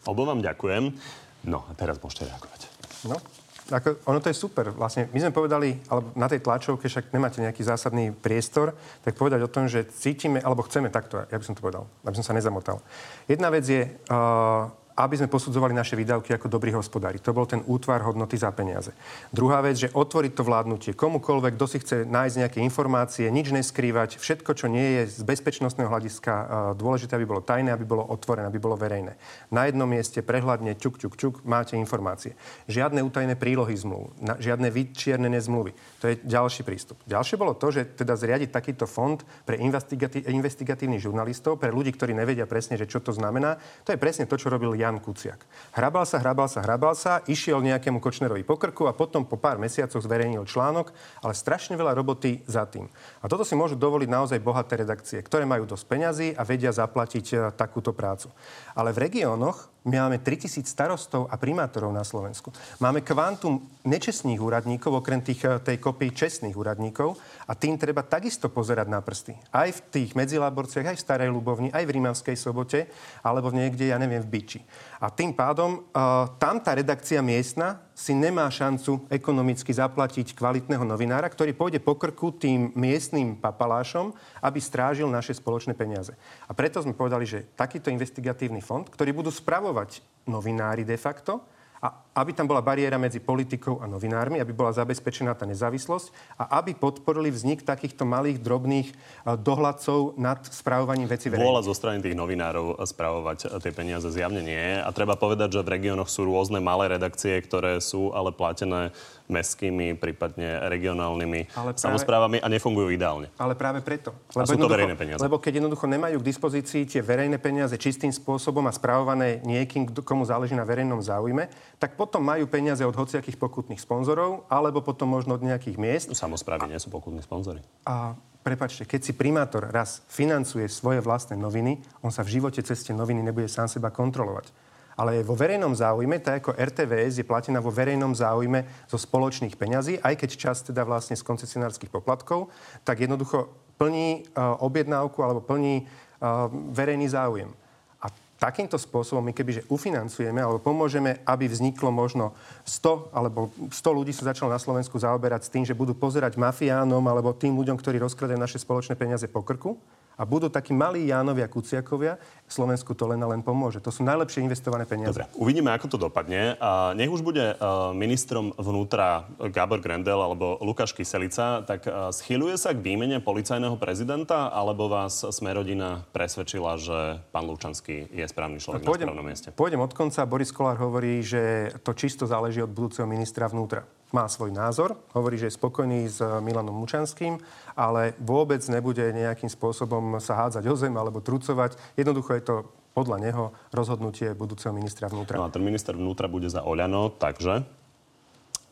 Obom vám ďakujem. No a teraz môžete reagovať. No, ako, ono to je super. Vlastne my sme povedali, alebo na tej tlačovke však nemáte nejaký zásadný priestor, tak povedať o tom, že cítime, alebo chceme takto, ja by som to povedal, aby som sa nezamotal. Jedna vec je, uh, aby sme posudzovali naše výdavky ako dobrí hospodári. To bol ten útvar hodnoty za peniaze. Druhá vec, že otvoriť to vládnutie komukoľvek, kto si chce nájsť nejaké informácie, nič neskrývať, všetko, čo nie je z bezpečnostného hľadiska dôležité, aby bolo tajné, aby bolo otvorené, aby bolo verejné. Na jednom mieste prehľadne čuk, čuk, čuk, máte informácie. Žiadne útajné prílohy zmluv, žiadne vyčiernené zmluvy. To je ďalší prístup. Ďalšie bolo to, že teda zriadiť takýto fond pre investigatívnych žurnalistov, pre ľudí, ktorí nevedia presne, že čo to znamená. To je presne to, čo robil Jan Kuciak. Hrabal sa, hrabal sa, hrabal sa, išiel nejakému Kočnerovi pokrku a potom po pár mesiacoch zverejnil článok, ale strašne veľa roboty za tým. A toto si môžu dovoliť naozaj bohaté redakcie, ktoré majú dosť peňazí a vedia zaplatiť eh, takúto prácu. Ale v regiónoch my máme 3000 starostov a primátorov na Slovensku. Máme kvantum nečestných úradníkov, okrem tých, eh, tej kopy čestných úradníkov a tým treba takisto pozerať na prsty. Aj v tých medzilaborciach, aj v Starej Ľubovni, aj v Rímavskej sobote, alebo niekde, ja neviem, v Biči. A tým pádom uh, tam tá redakcia miestna si nemá šancu ekonomicky zaplatiť kvalitného novinára, ktorý pôjde po krku tým miestnym papalášom, aby strážil naše spoločné peniaze. A preto sme povedali, že takýto investigatívny fond, ktorý budú spravovať novinári de facto, a aby tam bola bariéra medzi politikou a novinármi, aby bola zabezpečená tá nezávislosť a aby podporili vznik takýchto malých, drobných dohľadcov nad správovaním veci verejných. Vôľa zo strany tých novinárov správovať tie peniaze zjavne nie. A treba povedať, že v regiónoch sú rôzne malé redakcie, ktoré sú ale platené mestskými, prípadne regionálnymi ale práve, samozprávami a nefungujú ideálne. Ale práve preto. Lebo a sú to verejné peniaze. Lebo keď jednoducho nemajú k dispozícii tie verejné peniaze čistým spôsobom a správované niekým, komu záleží na verejnom záujme, tak potom majú peniaze od hociakých pokutných sponzorov, alebo potom možno od nejakých miest. Samozprávy nie sú pokutní sponzory. A prepačte, keď si primátor raz financuje svoje vlastné noviny, on sa v živote ceste noviny nebude sám seba kontrolovať ale je vo verejnom záujme, tak ako RTVS je platená vo verejnom záujme zo spoločných peňazí, aj keď čas teda vlastne z koncesionárskych poplatkov, tak jednoducho plní uh, objednávku alebo plní uh, verejný záujem. Takýmto spôsobom my kebyže ufinancujeme alebo pomôžeme, aby vzniklo možno 100 alebo 100 ľudí sa začalo na Slovensku zaoberať s tým, že budú pozerať mafiánom alebo tým ľuďom, ktorí rozkradajú naše spoločné peniaze po krku, a budú takí malí Jánovia Kuciakovia, Slovensku to len a len pomôže. To sú najlepšie investované peniaze. Dobre, uvidíme, ako to dopadne. A nech už bude uh, ministrom vnútra Gábor Grendel alebo Lukáš Kyselica, tak uh, schyluje sa k výmene policajného prezidenta, alebo vás Smerodina presvedčila, že pán Lučanský je správny človek pôjdem, na správnom mieste? Pôjdem od konca. Boris Kolár hovorí, že to čisto záleží od budúceho ministra vnútra má svoj názor, hovorí, že je spokojný s Milanom Mučanským, ale vôbec nebude nejakým spôsobom sa hádzať o zem alebo trucovať. Jednoducho je to podľa neho rozhodnutie budúceho ministra vnútra. No a ten minister vnútra bude za Oľano, takže?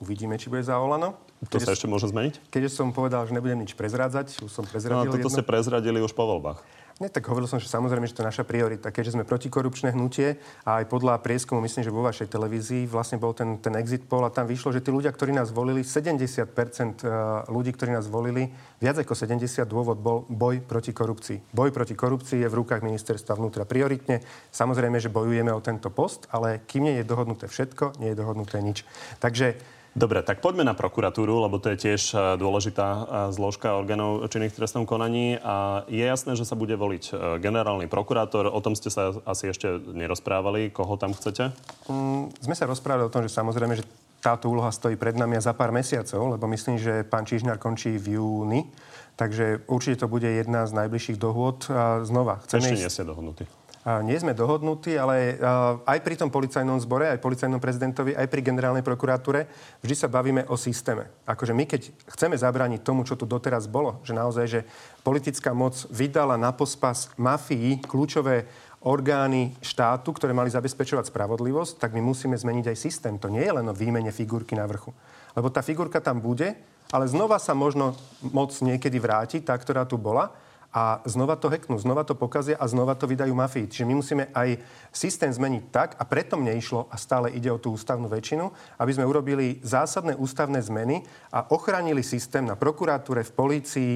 Uvidíme, či bude za Olano. To sa ešte môže zmeniť? Keďže som povedal, že nebudem nič prezrádzať, už som prezradil No toto jedno. ste prezradili už po voľbách. Nie, tak hovoril som, že samozrejme, že to je naša priorita. Keďže sme protikorupčné hnutie a aj podľa prieskumu, myslím, že vo vašej televízii vlastne bol ten, ten exit poll a tam vyšlo, že tí ľudia, ktorí nás volili, 70% e, ľudí, ktorí nás volili, viac ako 70 dôvod bol boj proti korupcii. Boj proti korupcii je v rukách ministerstva vnútra prioritne. Samozrejme, že bojujeme o tento post, ale kým nie je dohodnuté všetko, nie je dohodnuté nič. Takže Dobre, tak poďme na prokuratúru, lebo to je tiež e, dôležitá e, zložka orgánov činných trestnom konaní. A je jasné, že sa bude voliť e, generálny prokurátor. O tom ste sa asi ešte nerozprávali. Koho tam chcete? Mm, sme sa rozprávali o tom, že samozrejme, že táto úloha stojí pred nami a za pár mesiacov, lebo myslím, že pán Čižňar končí v júni. Takže určite to bude jedna z najbližších dohôd. A znova, chceme Ešte ísť... nie ste dohodnutí nie sme dohodnutí, ale aj pri tom policajnom zbore, aj policajnom prezidentovi, aj pri generálnej prokuratúre vždy sa bavíme o systéme. Akože my, keď chceme zabrániť tomu, čo tu doteraz bolo, že naozaj, že politická moc vydala na pospas mafii kľúčové orgány štátu, ktoré mali zabezpečovať spravodlivosť, tak my musíme zmeniť aj systém. To nie je len o výmene figurky na vrchu. Lebo tá figurka tam bude, ale znova sa možno moc niekedy vráti, tá, ktorá tu bola, a znova to heknú, znova to pokazia a znova to vydajú mafii. Čiže my musíme aj systém zmeniť tak, a preto mne išlo a stále ide o tú ústavnú väčšinu, aby sme urobili zásadné ústavné zmeny a ochránili systém na prokuratúre, v polícii,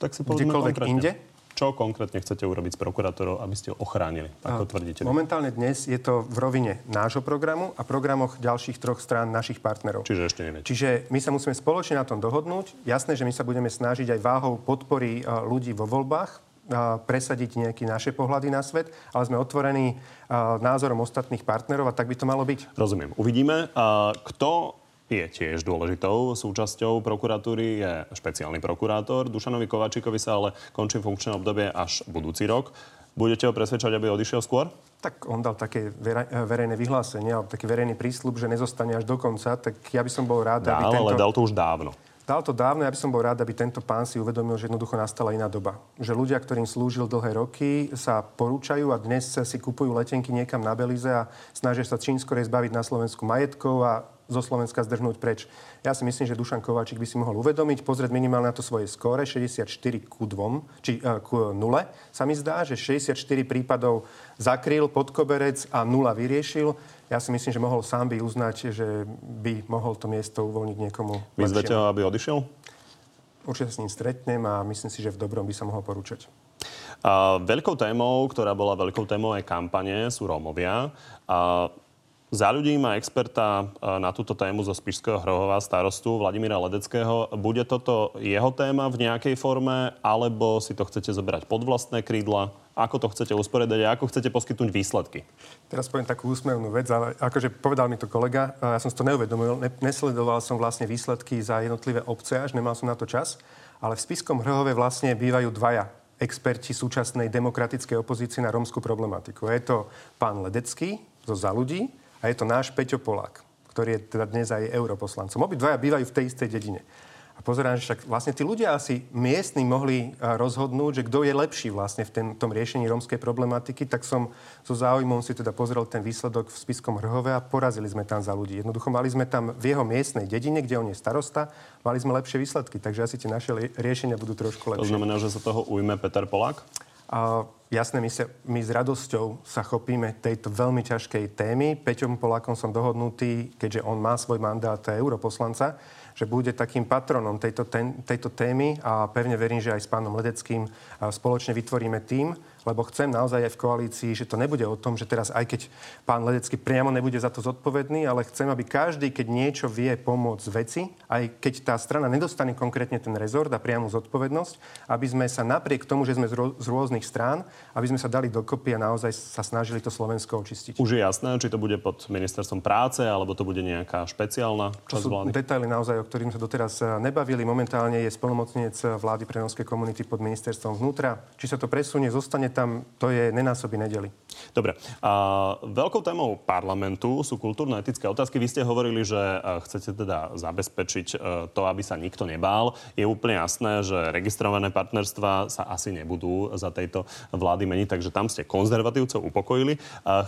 tak si kdekoľvek inde čo konkrétne chcete urobiť s prokurátorov, aby ste ho ochránili? Ako tvrdíte? Momentálne dnes je to v rovine nášho programu a programoch ďalších troch strán našich partnerov. Čiže ešte neviete. Čiže my sa musíme spoločne na tom dohodnúť. Jasné, že my sa budeme snažiť aj váhou podpory ľudí vo voľbách presadiť nejaké naše pohľady na svet, ale sme otvorení názorom ostatných partnerov a tak by to malo byť. Rozumiem. Uvidíme. Kto je tiež dôležitou súčasťou prokuratúry, je špeciálny prokurátor. Dušanovi Kovačíkovi sa ale končí funkčné obdobie až budúci rok. Budete ho presvedčať, aby odišiel skôr? Tak on dal také verejné vyhlásenie, taký verejný prísľub, že nezostane až do konca, tak ja by som bol rád, dal, aby tento... ale dal to už dávno. Dal to dávno, ja by som bol rád, aby tento pán si uvedomil, že jednoducho nastala iná doba. Že ľudia, ktorým slúžil dlhé roky, sa porúčajú a dnes si kupujú letenky niekam na Belize a snažia sa čím skorej zbaviť na Slovensku majetkov a zo Slovenska zdrhnúť preč. Ja si myslím, že Dušan Kováčik by si mohol uvedomiť, pozrieť minimálne na to svoje skóre, 64 ku 2, či uh, ku 0. Sa mi zdá, že 64 prípadov zakryl pod koberec a 0 vyriešil. Ja si myslím, že mohol sám by uznať, že by mohol to miesto uvoľniť niekomu Vyzvete ho, aby odišiel? Určite s ním stretnem a myslím si, že v dobrom by sa mohol porúčať. A veľkou témou, ktorá bola veľkou témou aj kampane, sú Rómovia. A za ľudí má experta e, na túto tému zo Spišského hrohova starostu Vladimíra Ledeckého. Bude toto jeho téma v nejakej forme, alebo si to chcete zoberať pod vlastné krídla? Ako to chcete usporiadať a ako chcete poskytnúť výsledky? Teraz poviem takú úsmevnú vec, ale akože povedal mi to kolega, ja som si to neuvedomil, ne, nesledoval som vlastne výsledky za jednotlivé obce, až nemal som na to čas, ale v Spiskom Hrhove vlastne bývajú dvaja experti súčasnej demokratickej opozície na rómskú problematiku. Je to pán Ledecký zo Za ľudí a je to náš Peťo Polák, ktorý je teda dnes aj europoslancom. Obidvaja bývajú v tej istej dedine. A pozerám, že však vlastne tí ľudia asi miestni mohli rozhodnúť, že kto je lepší vlastne v ten, tom riešení rómskej problematiky, tak som so záujmom si teda pozrel ten výsledok v Spiskom Hrhove a porazili sme tam za ľudí. Jednoducho mali sme tam v jeho miestnej dedine, kde on je starosta, mali sme lepšie výsledky, takže asi tie naše riešenia budú trošku lepšie. To znamená, že sa toho ujme Peter Polák? A jasné, my, sa, my s radosťou sa chopíme tejto veľmi ťažkej témy. Peťom Polákom som dohodnutý, keďže on má svoj mandát europoslanca, že bude takým patronom tejto, ten, tejto témy a pevne verím, že aj s pánom Ledeckým spoločne vytvoríme tým, lebo chcem naozaj aj v koalícii, že to nebude o tom, že teraz aj keď pán Ledecký priamo nebude za to zodpovedný, ale chcem, aby každý, keď niečo vie pomôcť veci, aj keď tá strana nedostane konkrétne ten rezort a priamu zodpovednosť, aby sme sa napriek tomu, že sme z, rô- z rôznych strán, aby sme sa dali dokopy a naozaj sa snažili to Slovensko očistiť. Už je jasné, či to bude pod ministerstvom práce, alebo to bude nejaká špeciálna časť vlády? detaily naozaj, o ktorých sme doteraz eh, nebavili. Momentálne je spolomocnec vlády pre komunity pod ministerstvom vnútra. Či sa to presunie, zostane tam, to je nenásoby nedeli. Dobre. A veľkou témou parlamentu sú kultúrno-etické otázky. Vy ste hovorili, že e, chcete teda zabezpečiť e, to, aby sa nikto nebál. Je úplne jasné, že registrované partnerstva sa asi nebudú za tejto vlády meniť, takže tam ste konzervatívcov upokojili.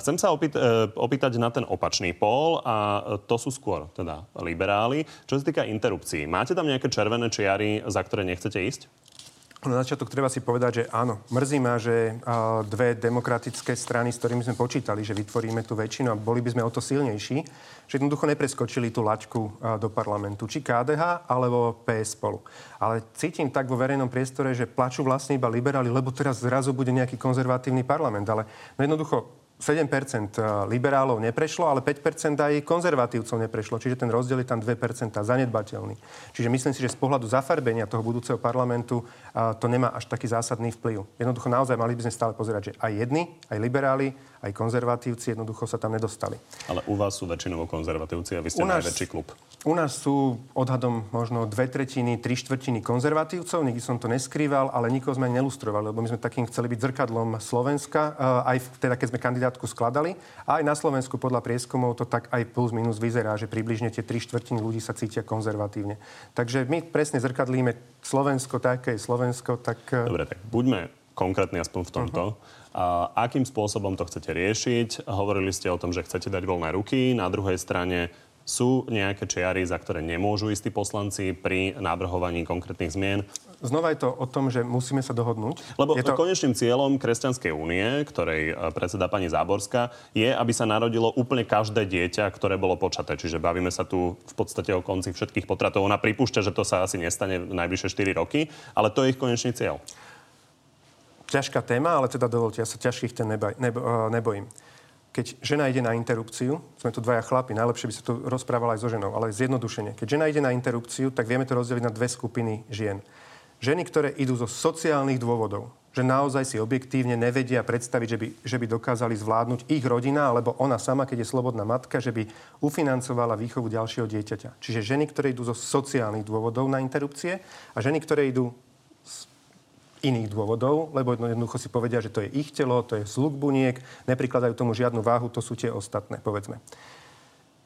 Chcem sa opýt- e, opýtať na ten opačný pól a to sú skôr teda liberáli. Čo sa týka interrupcií, máte tam nejaké červené čiary, za ktoré nechcete ísť? Na začiatok treba si povedať, že áno, mrzí ma, že dve demokratické strany, s ktorými sme počítali, že vytvoríme tú väčšinu a boli by sme o to silnejší, že jednoducho nepreskočili tú laťku do parlamentu, či KDH alebo PS spolu. Ale cítim tak vo verejnom priestore, že plačú vlastne iba liberáli, lebo teraz zrazu bude nejaký konzervatívny parlament. Ale no jednoducho 7% eh, liberálov neprešlo, ale 5% aj konzervatívcov neprešlo. Čiže ten rozdiel je tam 2% zanedbateľný. Čiže myslím si, že z pohľadu zafarbenia toho budúceho parlamentu eh, to nemá až taký zásadný vplyv. Jednoducho naozaj mali by sme stále pozerať, že aj jedni, aj liberáli, aj konzervatívci jednoducho sa tam nedostali. Ale u vás sú väčšinovo konzervatívci a vy ste nás, najväčší klub. U nás sú odhadom možno dve tretiny, tri štvrtiny konzervatívcov, nikdy som to neskrýval, ale nikoho sme nelustrovali, lebo my sme takým chceli byť zrkadlom Slovenska, eh, aj teda keď sme kandidátku skladali. A aj na Slovensku podľa prieskumov to tak aj plus minus vyzerá, že približne tie tri štvrtiny ľudí sa cítia konzervatívne. Takže my presne zrkadlíme Slovensko, také je Slovensko, tak... Eh, Dobre, tak buďme konkrétni aspoň v tomto. Uh-huh. A akým spôsobom to chcete riešiť? Hovorili ste o tom, že chcete dať voľné ruky. Na druhej strane Sú nejaké čiary, za ktoré nemôžu istí poslanci pri navrhovaní konkrétnych zmien? Znova je to o tom, že musíme sa dohodnúť. Lebo je to... konečným cieľom Kresťanskej únie, ktorej e, predseda pani Záborská, je, aby sa narodilo úplne každé dieťa, ktoré bolo počaté. Čiže bavíme sa tu v podstate o konci všetkých potratov. Ona pripúšťa, že to sa asi nestane v najbližšie 4 roky, ale to je ich konečný cieľ. Ťažká téma, ale teda dovolte, ja sa ťažkých ten neboj, nebo, e, nebojím keď žena ide na interrupciu, sme tu dvaja chlapi, najlepšie by sa tu rozprával aj so ženou, ale zjednodušene. Keď žena ide na interrupciu, tak vieme to rozdeliť na dve skupiny žien. Ženy, ktoré idú zo sociálnych dôvodov, že naozaj si objektívne nevedia predstaviť, že by, že by dokázali zvládnuť ich rodina, alebo ona sama, keď je slobodná matka, že by ufinancovala výchovu ďalšieho dieťaťa. Čiže ženy, ktoré idú zo sociálnych dôvodov na interrupcie a ženy, ktoré idú iných dôvodov, lebo jednoducho si povedia, že to je ich telo, to je zluk buniek, neprikladajú tomu žiadnu váhu, to sú tie ostatné, povedzme.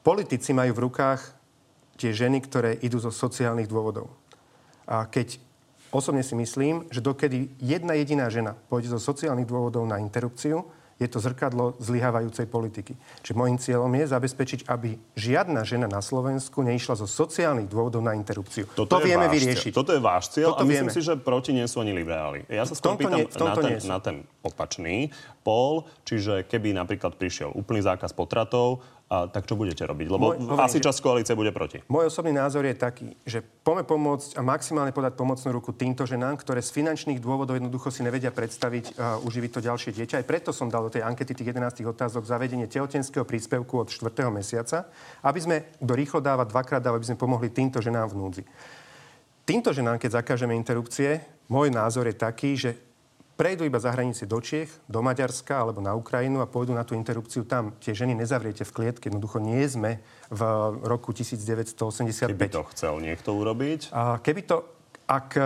Politici majú v rukách tie ženy, ktoré idú zo sociálnych dôvodov. A keď osobne si myslím, že dokedy jedna jediná žena pôjde zo sociálnych dôvodov na interrupciu, je to zrkadlo zlyhávajúcej politiky. Čiže môjim cieľom je zabezpečiť, aby žiadna žena na Slovensku neišla zo sociálnych dôvodov na interrupciu. Toto to vieme váš vyriešiť. Cieľ. Toto je váš cieľ Toto a myslím vieme. si, že proti nie sú ani liberáli. Ja sa skôr pýtam nie, na, ten, na ten opačný pol, čiže keby napríklad prišiel úplný zákaz potratov, a, tak čo budete robiť? Lebo Môj, asi časť koalície bude proti. Môj osobný názor je taký, že poďme pomôcť a maximálne podať pomocnú ruku týmto ženám, ktoré z finančných dôvodov jednoducho si nevedia predstaviť uh, uživiť to ďalšie dieťa. Aj preto som dal do tej ankety tých 11 otázok zavedenie tehotenského príspevku od 4. mesiaca, aby sme, kto rýchlo dáva, dvakrát dáva, aby sme pomohli týmto ženám v núdzi. Týmto ženám, keď zakážeme interrupcie, môj názor je taký, že prejdú iba za hranice do Čiech, do Maďarska alebo na Ukrajinu a pôjdu na tú interrupciu tam. Tie ženy nezavriete v klietke. Jednoducho nie sme v roku 1985. Keby to chcel niekto urobiť? A keby to, ak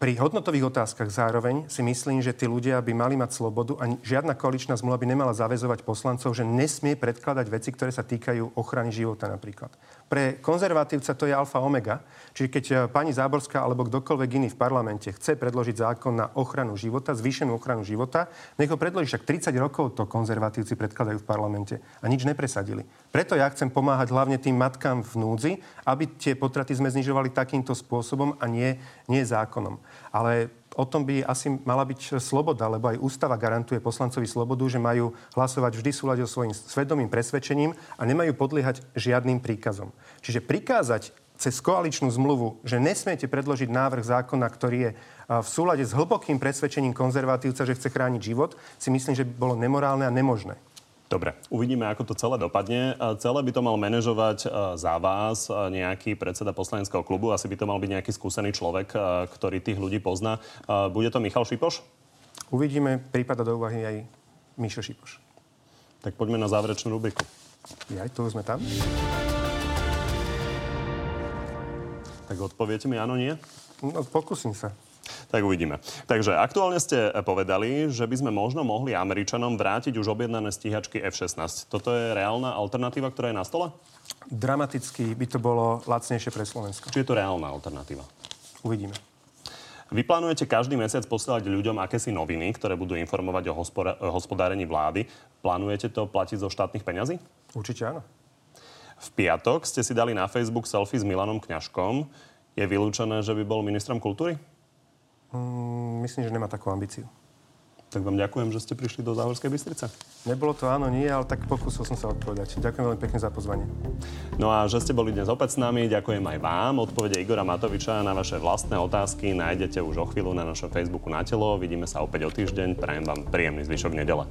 pri hodnotových otázkach zároveň si myslím, že tí ľudia by mali mať slobodu a žiadna koaličná zmluva by nemala zavezovať poslancov, že nesmie predkladať veci, ktoré sa týkajú ochrany života napríklad. Pre konzervatívca to je alfa omega. Čiže keď e, pani Záborská alebo kdokoľvek iný v parlamente chce predložiť zákon na ochranu života, zvýšenú ochranu života, nech ho predloží. Však 30 rokov to konzervatívci predkladajú v parlamente a nič nepresadili. Preto ja chcem pomáhať hlavne tým matkám v núdzi, aby tie potraty sme znižovali takýmto spôsobom a nie, nie zákonom. Ale o tom by asi mala byť sloboda, lebo aj ústava garantuje poslancovi slobodu, že majú hlasovať vždy súľade so svojím svedomým presvedčením a nemajú podliehať žiadnym príkazom. Čiže prikázať cez koaličnú zmluvu, že nesmiete predložiť návrh zákona, ktorý je v súlade s hlbokým presvedčením konzervatívca, že chce chrániť život, si myslím, že by bolo nemorálne a nemožné. Dobre, uvidíme, ako to celé dopadne. Celé by to mal manažovať za vás nejaký predseda poslaneckého klubu. Asi by to mal byť nejaký skúsený človek, ktorý tých ľudí pozná. Bude to Michal Šipoš? Uvidíme, prípada do úvahy aj Mišo Šipoš. Tak poďme na záverečnú rubriku. Ja, tu sme tam. Tak odpoviete mi áno, nie? No, pokúsim sa. Tak uvidíme. Takže aktuálne ste povedali, že by sme možno mohli Američanom vrátiť už objednané stíhačky F-16. Toto je reálna alternatíva, ktorá je na stole? Dramaticky by to bolo lacnejšie pre Slovensko. Či je to reálna alternatíva? Uvidíme. Vy plánujete každý mesiac posielať ľuďom akési noviny, ktoré budú informovať o hospodárení vlády. Plánujete to platiť zo štátnych peňazí? Určite áno. V piatok ste si dali na Facebook selfie s Milanom Kňažkom. Je vylúčené, že by bol ministrom kultúry? Mm, myslím, že nemá takú ambíciu. Tak vám ďakujem, že ste prišli do Záhorskej Bystrice. Nebolo to áno, nie, ale tak pokúsil som sa odpovedať. Ďakujem veľmi pekne za pozvanie. No a že ste boli dnes opäť s nami, ďakujem aj vám. Odpovede Igora Matoviča na vaše vlastné otázky nájdete už o chvíľu na našom Facebooku na telo. Vidíme sa opäť o týždeň. Prajem vám príjemný zvyšok nedele.